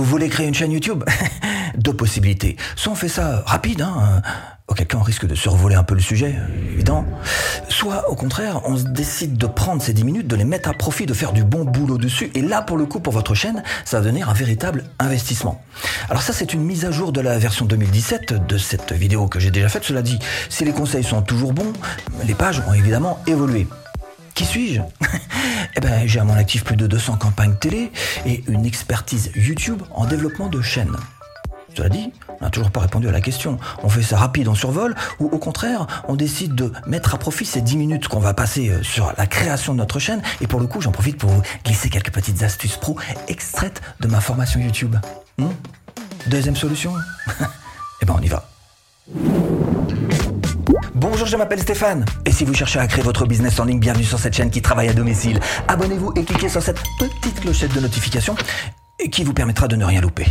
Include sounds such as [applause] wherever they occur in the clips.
Vous voulez créer une chaîne YouTube? [laughs] Deux possibilités. Soit on fait ça rapide, hein, auquel cas on risque de survoler un peu le sujet, évident. Soit au contraire, on décide de prendre ces 10 minutes, de les mettre à profit, de faire du bon boulot dessus. Et là, pour le coup, pour votre chaîne, ça va devenir un véritable investissement. Alors ça, c'est une mise à jour de la version 2017 de cette vidéo que j'ai déjà faite. Cela dit, si les conseils sont toujours bons, les pages ont évidemment évolué. Qui suis-je [laughs] Eh ben, j'ai à mon actif plus de 200 campagnes télé et une expertise YouTube en développement de chaînes. Cela dit, on n'a toujours pas répondu à la question. On fait ça rapide, on survole, ou au contraire, on décide de mettre à profit ces 10 minutes qu'on va passer euh, sur la création de notre chaîne. Et pour le coup, j'en profite pour vous glisser quelques petites astuces pro extraites de ma formation YouTube. Hmm? Deuxième solution? [laughs] Eh ben, on y va. Bonjour, je m'appelle Stéphane. Et si vous cherchez à créer votre business en ligne, bienvenue sur cette chaîne qui travaille à domicile. Abonnez-vous et cliquez sur cette petite clochette de notification qui vous permettra de ne rien louper.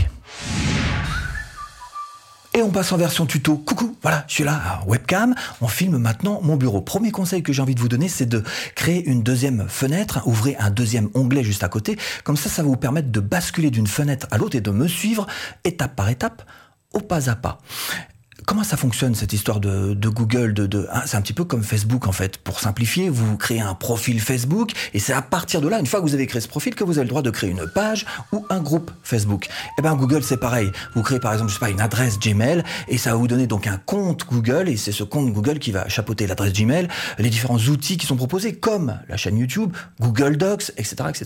Et on passe en version tuto. Coucou, voilà, je suis là, webcam. On filme maintenant mon bureau. Premier conseil que j'ai envie de vous donner, c'est de créer une deuxième fenêtre. Ouvrez un deuxième onglet juste à côté. Comme ça, ça va vous permettre de basculer d'une fenêtre à l'autre et de me suivre étape par étape, au pas à pas comment ça fonctionne cette histoire de, Google de, hein, C'est un petit peu comme Facebook en fait. Pour simplifier, vous créez un profil Facebook et c'est à partir de là, une fois que vous avez créé ce profil, que vous avez le droit de créer une page ou un groupe Facebook. Et eh bien Google c'est pareil. Vous créez par exemple, je sais pas, une adresse Gmail et ça va vous donner donc un compte Google et c'est ce compte Google qui va chapeauter l'adresse Gmail, les différents outils qui sont proposés comme la chaîne YouTube, Google Docs, etc., etc.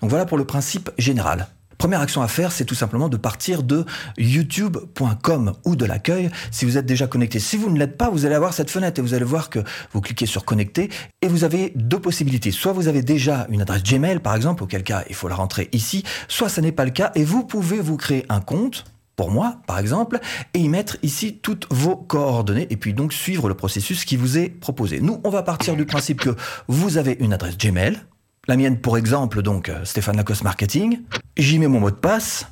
Donc voilà pour le principe général. Première action à faire, c'est tout simplement de partir de youtube.com ou de l'accueil si vous êtes déjà connecté. Si vous ne l'êtes pas, vous allez avoir cette fenêtre et vous allez voir que vous cliquez sur connecter et vous avez deux possibilités. Soit vous avez déjà une adresse Gmail par exemple, auquel cas il faut la rentrer ici, soit ça n'est pas le cas et vous pouvez vous créer un compte pour moi, par exemple, et y mettre ici toutes vos coordonnées, et puis donc suivre le processus qui vous est proposé. Nous, on va partir du principe que vous avez une adresse Gmail, la mienne, pour exemple, donc euh, Stéphane Lacoste Marketing. J'y mets mon mot de passe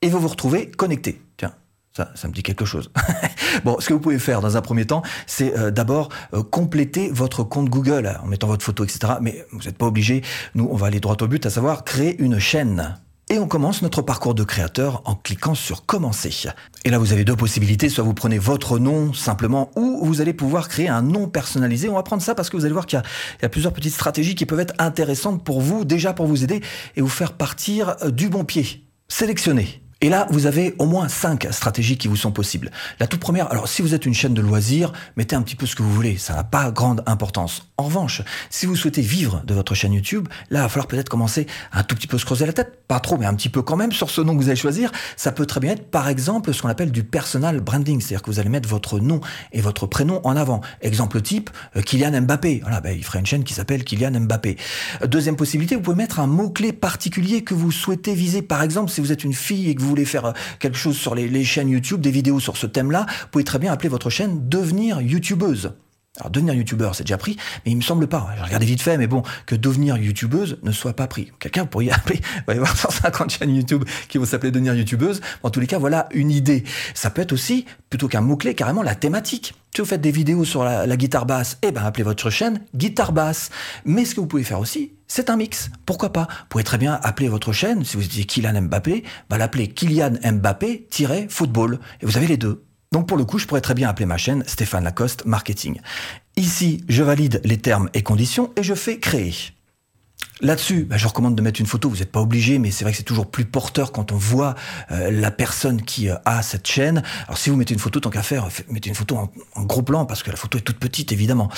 et vous vous retrouvez connecté. Tiens, ça, me dit quelque chose. [laughs] bon, ce que vous pouvez faire dans un premier temps, c'est euh, d'abord euh, compléter votre compte Google en mettant votre photo, etc. Mais vous n'êtes pas obligé. Nous, on va aller droit au but, à savoir créer une chaîne. Et on commence notre parcours de créateur en cliquant sur commencer. Et là, vous avez deux possibilités. Soit vous prenez votre nom simplement, ou vous allez pouvoir créer un nom personnalisé. On va prendre ça parce que vous allez voir qu'il y, a plusieurs petites stratégies qui peuvent être intéressantes pour vous, déjà pour vous aider et vous faire partir euh, du bon pied. Sélectionnez et là, vous avez au moins cinq stratégies qui vous sont possibles. La toute première, alors si vous êtes une chaîne de loisirs, mettez un petit peu ce que vous voulez, ça n'a pas grande importance. En revanche, si vous souhaitez vivre de votre chaîne YouTube, là, il va falloir peut-être commencer à un tout petit peu se creuser la tête, pas trop, mais un petit peu quand même sur ce nom que vous allez choisir. Ça peut très bien être, par exemple, ce qu'on appelle du personal branding, c'est-à-dire que vous allez mettre votre nom et votre prénom en avant. Exemple type, euh, Kylian Mbappé. Voilà, ben, il ferait une chaîne qui s'appelle Kylian Mbappé. Deuxième possibilité, vous pouvez mettre un mot-clé particulier que vous souhaitez viser. Par exemple, si vous êtes une fille et que vous voulez faire euh, quelque chose sur les, chaînes YouTube, des vidéos sur ce thème-là, vous pouvez très bien appeler votre chaîne Devenir YouTubeuse. Alors devenir youtubeur, c'est déjà pris, mais il me semble pas. J'ai regardé vite fait, mais bon, que devenir youtubeuse ne soit pas pris. Quelqu'un pourrait [laughs] appeler, il va y avoir 150 chaînes YouTube qui vont s'appeler devenir youtubeuse. En tous les cas, voilà une idée. Ça peut être aussi, plutôt qu'un mot-clé, carrément la thématique. Si vous faites des vidéos sur la, guitare basse, eh ben appelez votre chaîne guitare basse. Mais ce que vous pouvez faire aussi, c'est un mix. Pourquoi pas? Vous pouvez très bien appeler votre chaîne, si vous dites Kylian Mbappé, bah l'appeler Kylian Mbappé-football. Et vous avez les deux. Donc pour le coup, je pourrais très bien appeler ma chaîne Stéphane Lacoste Marketing. Ici, je valide les termes et conditions et je fais créer. Là-dessus, bah, je recommande de mettre une photo. Vous n'êtes pas obligé, mais c'est vrai que c'est toujours plus porteur quand on voit euh, la personne qui euh, a cette chaîne. Alors si vous mettez une photo, tant qu'à faire, mettez une photo en, gros plan parce que la photo est toute petite, évidemment.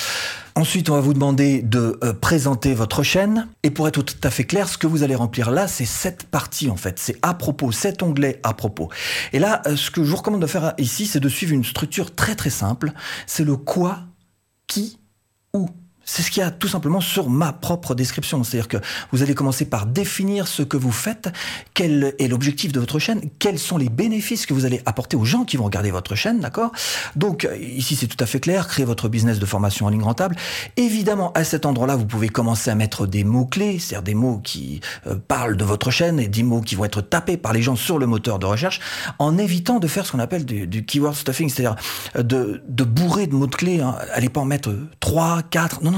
Ensuite, on va vous demander de euh, présenter votre chaîne. Et pour être tout à fait clair, ce que vous allez remplir là, c'est cette partie en fait. C'est à propos, cet onglet à propos. Et là, ce que je vous recommande de faire ici, c'est de suivre une structure très très simple. C'est le quoi, qui, où. C'est ce qu'il y a tout simplement sur ma propre description. C'est-à-dire que vous allez commencer par définir ce que vous faites, quel est l'objectif de votre chaîne, quels sont les bénéfices que vous allez apporter aux gens qui vont regarder votre chaîne, d'accord? Donc ici c'est tout à fait clair, créer votre business de formation en ligne rentable. Évidemment, à cet endroit-là, vous pouvez commencer à mettre des mots-clés, c'est-à-dire des mots qui euh, parlent de votre chaîne et des mots qui vont être tapés par les gens sur le moteur de recherche, en évitant de faire ce qu'on appelle du, keyword stuffing, c'est-à-dire euh, de, de bourrer de mots-clés. Hein. Allez pas en mettre 3, 4, non,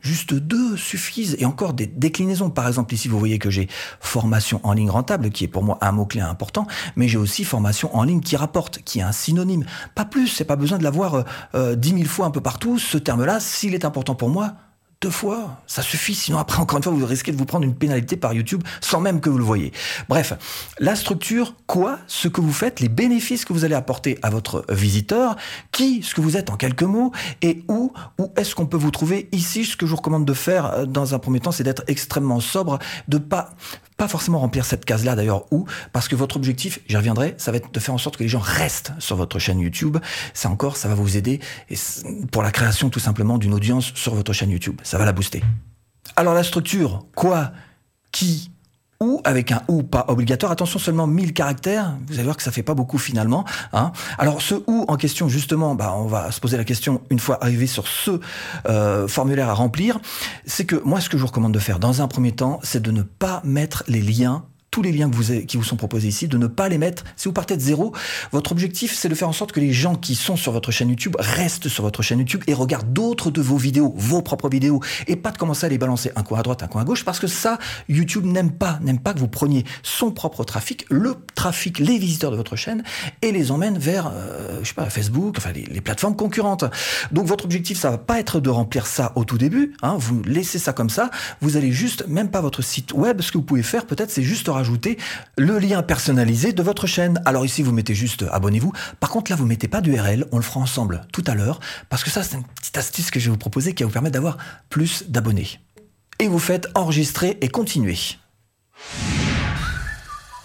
juste deux suffisent. Et encore des déclinaisons. Par exemple, ici, vous voyez que j'ai formation en ligne rentable, qui est pour moi un mot-clé important, mais j'ai aussi formation en ligne qui rapporte, qui est un synonyme. Pas plus, c'est pas besoin de l'avoir euh, dix mille fois un peu partout. Ce terme-là, s'il est important pour moi, deux fois, ça suffit. Sinon, après, encore une fois, vous risquez de vous prendre une pénalité par YouTube sans même que vous le voyez. Bref, la structure, quoi, ce que vous faites, les bénéfices que vous allez apporter à votre visiteur, qui, ce que vous êtes en quelques mots, et où, où est-ce qu'on peut vous trouver ici. Ce que je vous recommande de faire euh, dans un premier temps, c'est d'être extrêmement sobre, de pas pas forcément remplir cette case-là d'ailleurs où, parce que votre objectif, j'y reviendrai, ça va être de faire en sorte que les gens restent sur votre chaîne YouTube. Ça encore, ça va vous aider pour la création tout simplement d'une audience sur votre chaîne YouTube. Ça va la booster. Alors la structure, quoi, qui, ou avec un ou pas obligatoire. Attention, seulement 1000 caractères. Vous allez voir que ça fait pas beaucoup finalement. Hein. Alors ce ou en question, justement, bah, on va se poser la question une fois arrivé sur ce euh, formulaire à remplir. C'est que moi, ce que je vous recommande de faire dans un premier temps, c'est de ne pas mettre les liens tous les liens que vous qui vous sont proposés ici, de ne pas les mettre. Si vous partez de zéro, votre objectif, c'est de faire en sorte que les gens qui sont sur votre chaîne YouTube restent sur votre chaîne YouTube et regardent d'autres de vos vidéos, vos propres vidéos, et pas de commencer à les balancer un coin à droite, un coin à gauche, parce que ça, YouTube n'aime pas, n'aime pas que vous preniez son propre trafic, le trafic, les visiteurs de votre chaîne, et les emmène vers, euh, je sais pas, Facebook, enfin les, plateformes concurrentes. Donc votre objectif, ça va pas être de remplir ça au tout début. Hein, vous laissez ça comme ça. Vous allez juste, même pas votre site web, ce que vous pouvez faire, peut-être, c'est juste le lien personnalisé de votre chaîne. Alors ici, vous mettez juste abonnez-vous. Par contre, là, vous mettez pas d'URL. On le fera ensemble tout à l'heure parce que ça, c'est une petite astuce que je vais vous proposer qui va vous permettre d'avoir plus d'abonnés. Et vous faites enregistrer et continuer.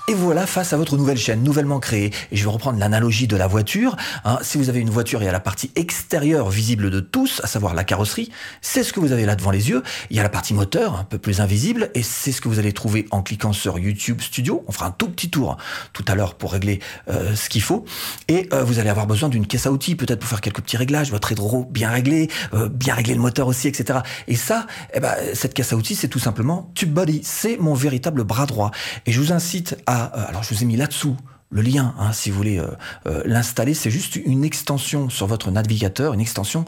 Et voilà face à votre nouvelle chaîne, nouvellement créée. Et je vais reprendre l'analogie de la voiture. Hein. Si vous avez une voiture, il y a la partie extérieure visible de tous, à savoir la carrosserie. C'est ce que vous avez là devant les yeux. Il y a la partie moteur, un peu plus invisible, et c'est ce que vous allez trouver en cliquant sur YouTube Studio. On fera un tout petit tour tout à l'heure pour régler euh, ce qu'il faut. Et euh, vous allez avoir besoin d'une caisse à outils, peut-être pour faire quelques petits réglages, votre hydro bien réglé, euh, bien régler le moteur aussi, etc. Et ça, eh ben, cette caisse à outils, c'est tout simplement TubeBuddy. C'est mon véritable bras droit. Et je vous incite à euh, alors je vous ai mis là-dessous le lien, hein, si vous voulez euh, euh, l'installer, c'est juste une extension sur votre navigateur, une extension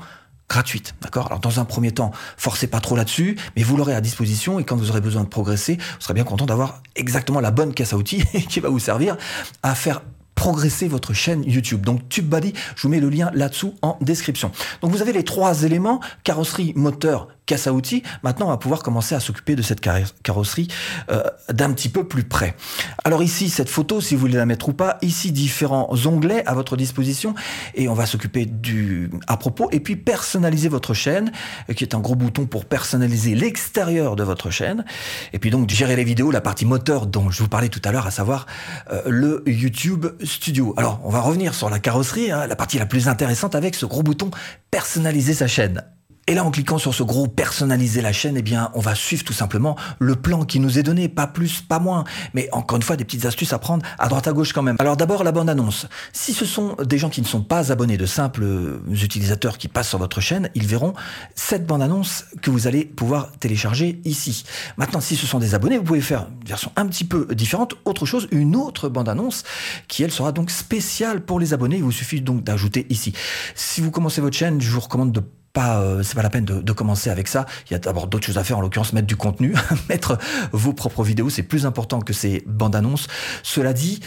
gratuite, d'accord? Alors dans un premier temps, forcez pas trop là-dessus, mais vous l'aurez à disposition et quand vous aurez besoin de progresser, vous serez bien content d'avoir exactement la bonne caisse à outils [laughs] qui va vous servir à faire progresser votre chaîne YouTube. Donc TubeBuddy, je vous mets le lien là-dessous en description. Donc vous avez les trois éléments, carrosserie, moteur, casse à outils. Maintenant, on va pouvoir commencer à s'occuper de cette carrosserie euh, d'un petit peu plus près. Alors ici, cette photo, si vous voulez la mettre ou pas, ici, différents onglets à votre disposition et on va s'occuper du à propos et puis personnaliser votre chaîne, euh, qui est un gros bouton pour personnaliser l'extérieur de votre chaîne et puis donc gérer les vidéos, la partie moteur dont je vous parlais tout à l'heure, à savoir euh, le YouTube Studio. Alors, on va revenir sur la carrosserie, hein, la partie la plus intéressante avec ce gros bouton personnaliser sa chaîne. Et là, en cliquant sur ce gros personnaliser la chaîne, eh bien, on va suivre tout simplement le plan qui nous est donné, pas plus, pas moins. Mais encore une fois, des petites astuces à prendre à droite à gauche quand même. Alors d'abord, la bande-annonce. Si ce sont des gens qui ne sont pas abonnés, de simples utilisateurs qui passent sur votre chaîne, ils verront cette bande-annonce que vous allez pouvoir télécharger ici. Maintenant, si ce sont des abonnés, vous pouvez faire une version un petit peu différente. Autre chose, une autre bande-annonce qui, elle, sera donc spéciale pour les abonnés. Il vous suffit donc d'ajouter ici. Si vous commencez votre chaîne, je vous recommande de pas, euh, c'est pas la peine de, de, commencer avec ça. Il y a d'abord d'autres choses à faire, en l'occurrence mettre du contenu, [laughs] mettre vos propres vidéos, c'est plus important que ces bandes annonces. Cela dit,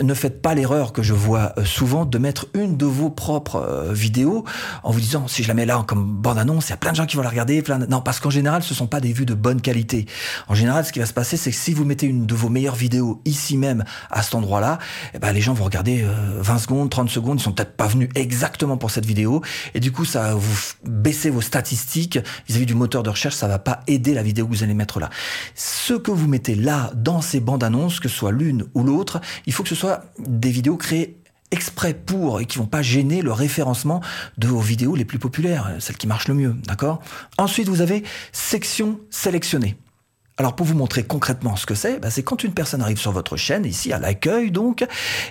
ne faites pas l'erreur que je vois euh, souvent de mettre une de vos propres euh, vidéos en vous disant si je la mets là comme bande annonce, il y a plein de gens qui vont la regarder. Plein Non, parce qu'en général, ce sont pas des vues de bonne qualité. En général, ce qui va se passer, c'est que si vous mettez une de vos meilleures vidéos ici même à cet endroit-là, eh ben, les gens vont regarder 20 secondes, 30 secondes, ils sont peut-être pas venus exactement pour cette vidéo, et du coup, ça vous baisser vos statistiques vis-à-vis du moteur de recherche, ça va pas aider la vidéo que vous allez mettre là. Ce que vous mettez là dans ces bandes annonces, que ce soit l'une ou l'autre, il faut que ce soit des vidéos créées exprès pour et qui vont pas gêner le référencement de vos vidéos les plus populaires, celles qui marchent le mieux, d'accord? Ensuite, vous avez section sélectionnée. Alors pour vous montrer concrètement ce que c'est, bah, c'est quand une personne arrive sur votre chaîne, ici à l'accueil donc,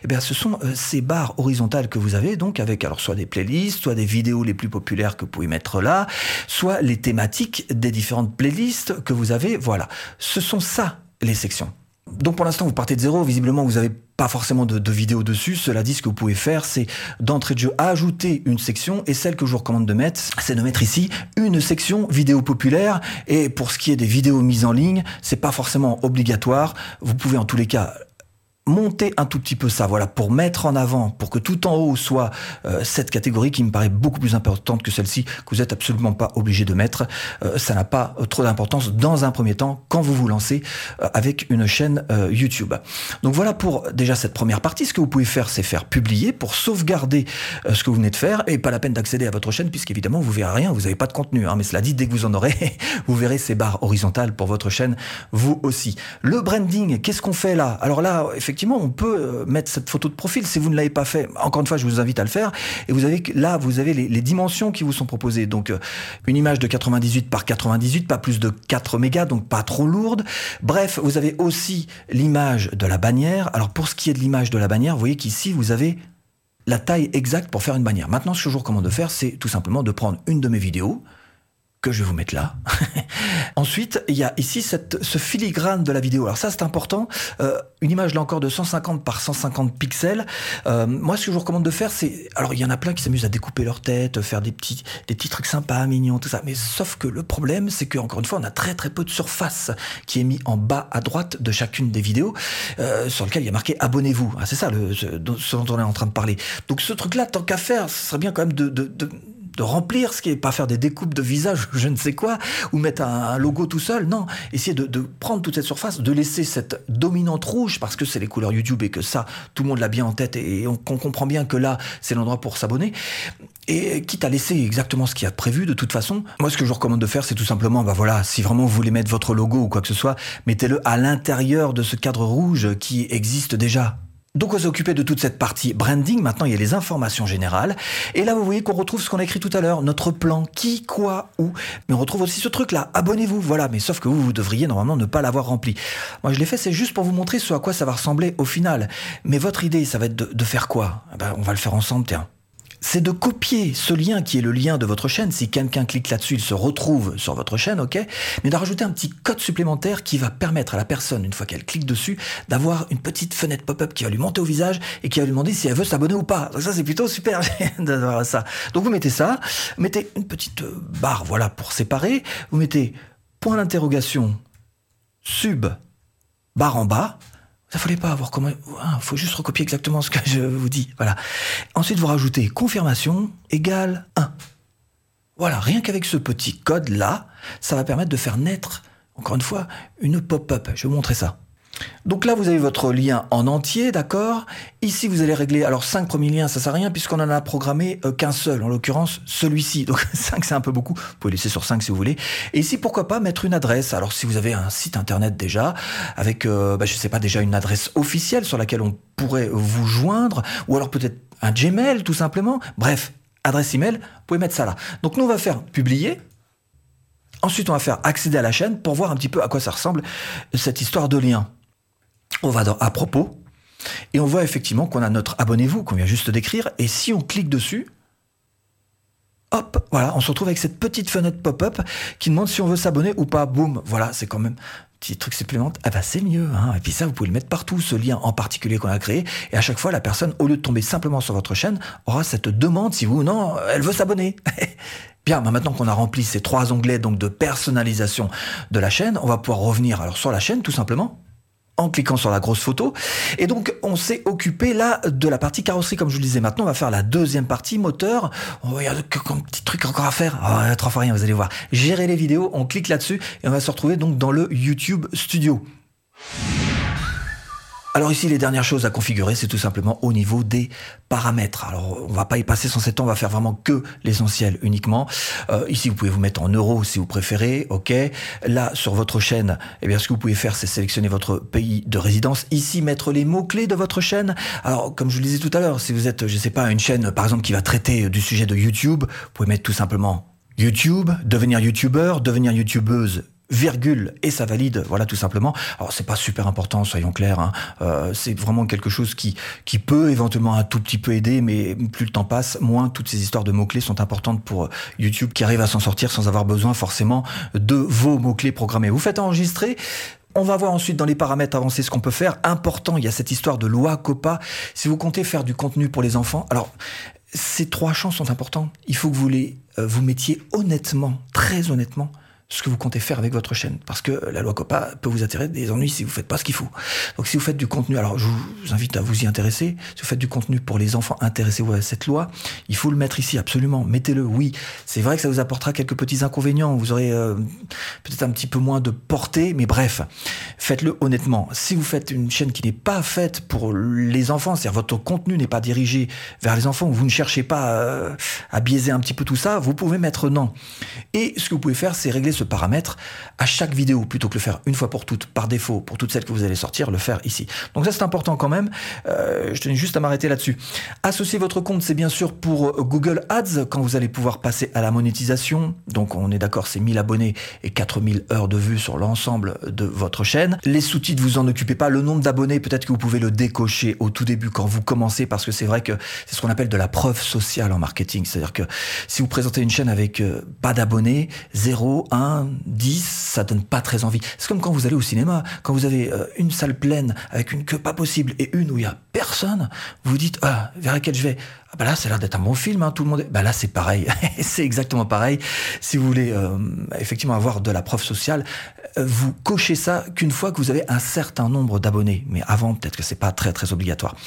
eh bien, ce sont euh, ces barres horizontales que vous avez donc avec alors soit des playlists, soit des vidéos les plus populaires que vous pouvez mettre là, soit les thématiques des différentes playlists que vous avez. Voilà, ce sont ça les sections. Donc pour l'instant, vous partez de zéro. Visiblement, vous n'avez pas forcément de, de, vidéo dessus. Cela dit, ce que vous pouvez faire, c'est d'entrée de jeu ajouter une section. Et celle que je vous recommande de mettre, c'est de mettre ici une section vidéo populaire. Et pour ce qui est des vidéos mises en ligne, c'est pas forcément obligatoire. Vous pouvez en tous les cas monter un tout petit peu ça, voilà, pour mettre en avant, pour que tout en haut soit euh, cette catégorie qui me paraît beaucoup plus importante que celle-ci, que vous n'êtes absolument pas obligé de mettre. Euh, ça n'a pas euh, trop d'importance dans un premier temps quand vous vous lancez avec une chaîne YouTube. Donc voilà pour déjà cette première partie. Ce que vous pouvez faire, c'est faire publier pour sauvegarder ce que vous venez de faire et pas la peine d'accéder à votre chaîne puisqu'évidemment vous verrez rien, vous n'avez pas de contenu. Hein, mais cela dit, dès que vous en aurez, [laughs] vous verrez ces barres horizontales pour votre chaîne, vous aussi. Le branding, qu'est-ce qu'on fait là? Alors là, effectivement, on peut euh, mettre cette photo de profil. Si vous ne l'avez pas fait, encore une fois, je vous invite à le faire. Et vous avez là, vous avez les, dimensions qui vous sont proposées. Donc, euh, une image de 98 par 98, pas plus de 4 mégas, donc pas trop lourde. Bref, vous avez aussi l'image de la bannière. Alors, pour ce qui est de l'image de la bannière, vous voyez qu'ici, vous avez la taille exacte pour faire une bannière. Maintenant, ce que je vous recommande de faire, c'est tout simplement de prendre une de mes vidéos, que je vais vous mettre là. [laughs] Ensuite, il y a ici ce filigrane de la vidéo. Alors ça, c'est important. Euh, une image là encore de 150 par 150 pixels. Euh, moi, ce que je vous recommande de faire, c'est... Alors, il y en a plein qui s'amusent à découper leur tête, faire des petits, des petits trucs sympas, mignons, tout ça. Mais sauf que le problème, c'est qu'encore une fois, on a très très peu de surface qui est mis en bas à droite de chacune des vidéos, euh, sur lequel il y a marqué abonnez-vous. Ah, c'est ça le, ce, dont on est en train de parler. Donc ce truc-là, tant qu'à faire, ce serait bien quand même de de remplir ce qui est pas faire des découpes de visage [laughs] je ne sais quoi ou mettre un, logo tout seul non. Essayer de, prendre toute cette surface de laisser cette dominante rouge parce que c'est les couleurs YouTube et que ça tout le monde l'a bien en tête et on, comprend bien que là c'est l'endroit pour s'abonner. Et quitte à laisser exactement ce qu'il y a prévu de toute façon moi ce que je vous recommande de faire c'est tout simplement bah voilà si vraiment vous voulez mettre votre logo ou quoi que ce soit mettez-le à l'intérieur de ce cadre rouge qui existe déjà donc on s'est occupé de toute cette partie branding, maintenant il y a les informations générales, et là vous voyez qu'on retrouve ce qu'on a écrit tout à l'heure, notre plan, qui, quoi, où, mais on retrouve aussi ce truc-là, abonnez-vous, voilà, mais sauf que vous, vous devriez normalement ne pas l'avoir rempli. Moi je l'ai fait, c'est juste pour vous montrer ce à quoi ça va ressembler au final, mais votre idée, ça va être de, faire quoi? Eh ben, On va le faire ensemble, tiens c'est de copier ce lien qui est le lien de votre chaîne. Si quelqu'un clique là-dessus, il se retrouve sur votre chaîne, ok? Mais de rajouter un petit code supplémentaire qui va permettre à la personne, une fois qu'elle clique dessus, d'avoir une petite fenêtre pop-up qui va lui monter au visage et qui va lui demander si elle veut s'abonner ou pas. ça, c'est plutôt super [laughs] d'avoir ça. Donc vous mettez ça, mettez une petite barre, voilà, pour séparer. Vous mettez point d'interrogation, sub, barre en bas, ça fallait pas avoir comment. Ah, faut juste recopier exactement ce que je vous dis. Voilà. Ensuite, vous rajoutez confirmation égale 1. Voilà, rien qu'avec ce petit code-là, ça va permettre de faire naître, encore une fois, une pop-up. Je vais vous montrer ça. Donc là, vous avez votre lien en entier, d'accord? Ici, vous allez régler, alors 5 premiers liens, ça sert à rien puisqu'on en a programmé euh, qu'un seul, en l'occurrence celui-ci. [laughs] Donc 5, c'est un peu beaucoup. Vous pouvez laisser sur 5 si vous voulez. Et ici, pourquoi pas mettre une adresse? Alors si vous avez un site internet déjà, avec, euh, bah, je sais pas, déjà une adresse officielle sur laquelle on pourrait vous joindre, ou alors peut-être un Gmail tout simplement. Bref, adresse email, vous pouvez mettre ça là. Donc nous, on va faire publier. Ensuite, on va faire accéder à la chaîne pour voir un petit peu à quoi ça ressemble cette histoire de lien. On va dans à propos et on voit effectivement qu'on a notre abonnez-vous qu'on vient juste d'écrire et si on clique dessus, hop, voilà, on se retrouve avec cette petite fenêtre pop-up qui demande si on veut s'abonner ou pas. Boum, voilà, c'est quand même petit truc supplémentaire. Ah bah c'est mieux. Hein. Et puis ça, vous pouvez le mettre partout, ce lien en particulier qu'on a créé. Et à chaque fois, la personne, au lieu de tomber simplement sur votre chaîne, aura cette demande si vous ou non, elle veut s'abonner. [laughs] Bien, maintenant qu'on a rempli ces trois onglets donc de personnalisation de la chaîne, on va pouvoir revenir alors sur la chaîne tout simplement en cliquant sur la grosse photo. Et donc, on s'est occupé là de la partie carrosserie, comme je vous le disais. Maintenant, on va faire la deuxième partie, moteur. Oh, il y a un petit truc encore à faire. Oh, trois fois rien, vous allez voir. Gérer les vidéos, on clique là-dessus et on va se retrouver donc dans le YouTube Studio. Alors ici, les dernières choses à configurer, c'est tout simplement au niveau des paramètres. Alors on va pas y passer sans temps, on va faire vraiment que l'essentiel uniquement. Euh, ici, vous pouvez vous mettre en euros si vous préférez, ok. Là, sur votre chaîne, eh bien, ce que vous pouvez faire, c'est sélectionner votre pays de résidence. Ici, mettre les mots-clés de votre chaîne. Alors, comme je vous le disais tout à l'heure, si vous êtes, je sais pas, une chaîne, par exemple, qui va traiter du sujet de YouTube, vous pouvez mettre tout simplement YouTube, devenir youtubeur, devenir youtubeuse virgule et ça valide, voilà tout simplement. Alors c'est pas super important, soyons clairs. Hein. Euh, c'est vraiment quelque chose qui qui peut éventuellement un tout petit peu aider, mais plus le temps passe, moins toutes ces histoires de mots clés sont importantes pour YouTube qui arrive à s'en sortir sans avoir besoin forcément de vos mots clés programmés. Vous faites enregistrer. On va voir ensuite dans les paramètres avancés ce qu'on peut faire. Important, il y a cette histoire de loi COPA. Si vous comptez faire du contenu pour les enfants, alors ces trois champs sont importants. Il faut que vous les euh, vous mettiez honnêtement, très honnêtement, ce que vous comptez faire avec votre chaîne. Parce que la loi COPA peut vous attirer des ennuis si vous faites pas ce qu'il faut. Donc si vous faites du contenu, alors je vous invite à vous y intéresser. Si vous faites du contenu pour les enfants, intéressez-vous à cette loi. Il faut le mettre ici, absolument. Mettez-le, oui. C'est vrai que ça vous apportera quelques petits inconvénients. Vous aurez euh, peut-être un petit peu moins de portée, mais bref, faites-le honnêtement. Si vous faites une chaîne qui n'est pas faite pour les enfants, c'est-à-dire votre contenu n'est pas dirigé vers les enfants, vous ne cherchez pas euh, à biaiser un petit peu tout ça, vous pouvez mettre non. Et ce que vous pouvez faire, c'est régler ce paramètre à chaque vidéo, plutôt que le faire une fois pour toutes, par défaut, pour toutes celles que vous allez sortir, le faire ici. Donc ça c'est important quand même, euh, je tenais juste à m'arrêter là-dessus. Associer votre compte, c'est bien sûr pour Google Ads, quand vous allez pouvoir passer à la monétisation, donc on est d'accord, c'est 1000 abonnés et 4000 heures de vue sur l'ensemble de votre chaîne. Les sous-titres, vous en occupez pas, le nombre d'abonnés, peut-être que vous pouvez le décocher au tout début quand vous commencez, parce que c'est vrai que c'est ce qu'on appelle de la preuve sociale en marketing, c'est-à-dire que si vous présentez une chaîne avec euh, pas d'abonnés, 0, 1, 10, ça donne pas très envie. C'est comme quand vous allez au cinéma, quand vous avez euh, une salle pleine avec une queue pas possible et une où il y a personne, vous dites ah vers laquelle je vais? Ah bah là, ça a l'air d'être un bon film, hein, tout le monde. Bah là, c'est pareil. [laughs] c'est exactement pareil. Si vous voulez euh, effectivement avoir de la preuve sociale, euh, vous cochez ça qu'une fois que vous avez un certain nombre d'abonnés. Mais avant, peut-être que c'est pas très très obligatoire.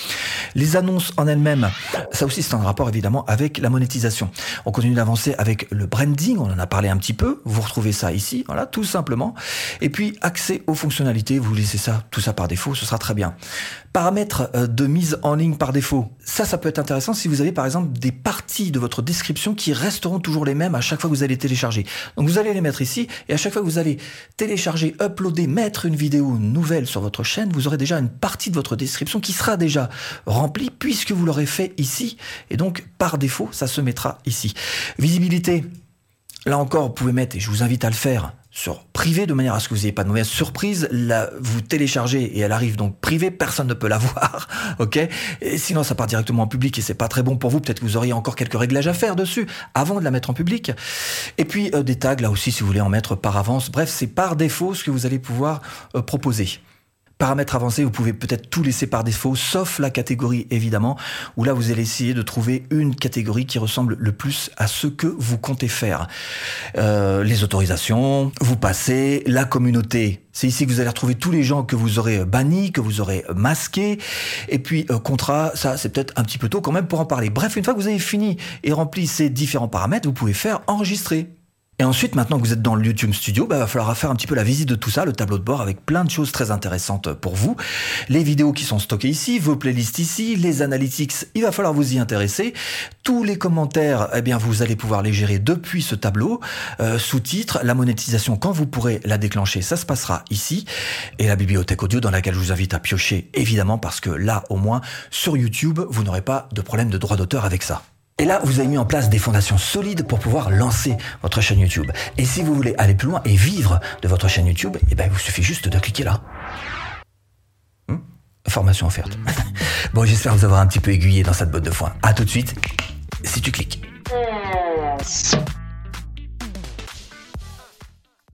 Les annonces en elles-mêmes, ça aussi c'est en rapport évidemment avec la monétisation. On continue d'avancer avec le branding. On en a parlé un petit peu. Vous retrouvez ça ici, voilà, tout simplement. Et puis accès aux fonctionnalités. Vous laissez ça, tout ça par défaut, ce sera très bien. Paramètres euh, de mise en ligne par défaut. Ça, ça peut être intéressant si vous vous avez par exemple des parties de votre description qui resteront toujours les mêmes à chaque fois que vous allez télécharger. Donc vous allez les mettre ici et à chaque fois que vous allez télécharger, uploader, mettre une vidéo nouvelle sur votre chaîne, vous aurez déjà une partie de votre description qui sera déjà remplie puisque vous l'aurez fait ici. Et donc par défaut, ça se mettra ici. Visibilité. Là encore, vous pouvez mettre, et je vous invite à le faire, sur privé de manière à ce que vous n'ayez pas de mauvaise surprise. Là, vous téléchargez et elle arrive donc privée, personne ne peut la [laughs] voir, ok? Sinon, ça part directement en public et c'est pas très bon pour vous. Peut-être que vous auriez encore quelques réglages à faire dessus avant de la mettre en public. Et puis euh, des tags là aussi, si vous voulez en mettre par avance. Bref, c'est par défaut ce que vous allez pouvoir euh, proposer. Paramètres avancés, vous pouvez peut-être tout laisser par défaut, sauf la catégorie évidemment, où là vous allez essayer de trouver une catégorie qui ressemble le plus à ce que vous comptez faire. Euh, les autorisations, vous passez, la communauté. C'est ici que vous allez retrouver tous les gens que vous aurez bannis, que vous aurez masqués. Et puis euh, contrat, ça c'est peut-être un petit peu tôt quand même pour en parler. Bref, une fois que vous avez fini et rempli ces différents paramètres, vous pouvez faire enregistrer. Et ensuite, maintenant que vous êtes dans le YouTube Studio, bah, il va falloir faire un petit peu la visite de tout ça, le tableau de bord avec plein de choses très intéressantes pour vous. Les vidéos qui sont stockées ici, vos playlists ici, les analytics, il va falloir vous y intéresser. Tous les commentaires, eh bien, vous allez pouvoir les gérer depuis ce tableau. Euh, sous-titres, la monétisation, quand vous pourrez la déclencher, ça se passera ici. Et la bibliothèque audio dans laquelle je vous invite à piocher, évidemment, parce que là, au moins, sur YouTube, vous n'aurez pas de problème de droit d'auteur avec ça. Et là, vous avez mis en place des fondations solides pour pouvoir lancer votre chaîne YouTube. Et si vous voulez aller plus loin et vivre de votre chaîne YouTube, eh ben, il vous suffit juste de cliquer là. Hmm? Formation offerte. [laughs] bon, j'espère vous avoir un petit peu aiguillé dans cette botte de foin. À tout de suite, si tu cliques.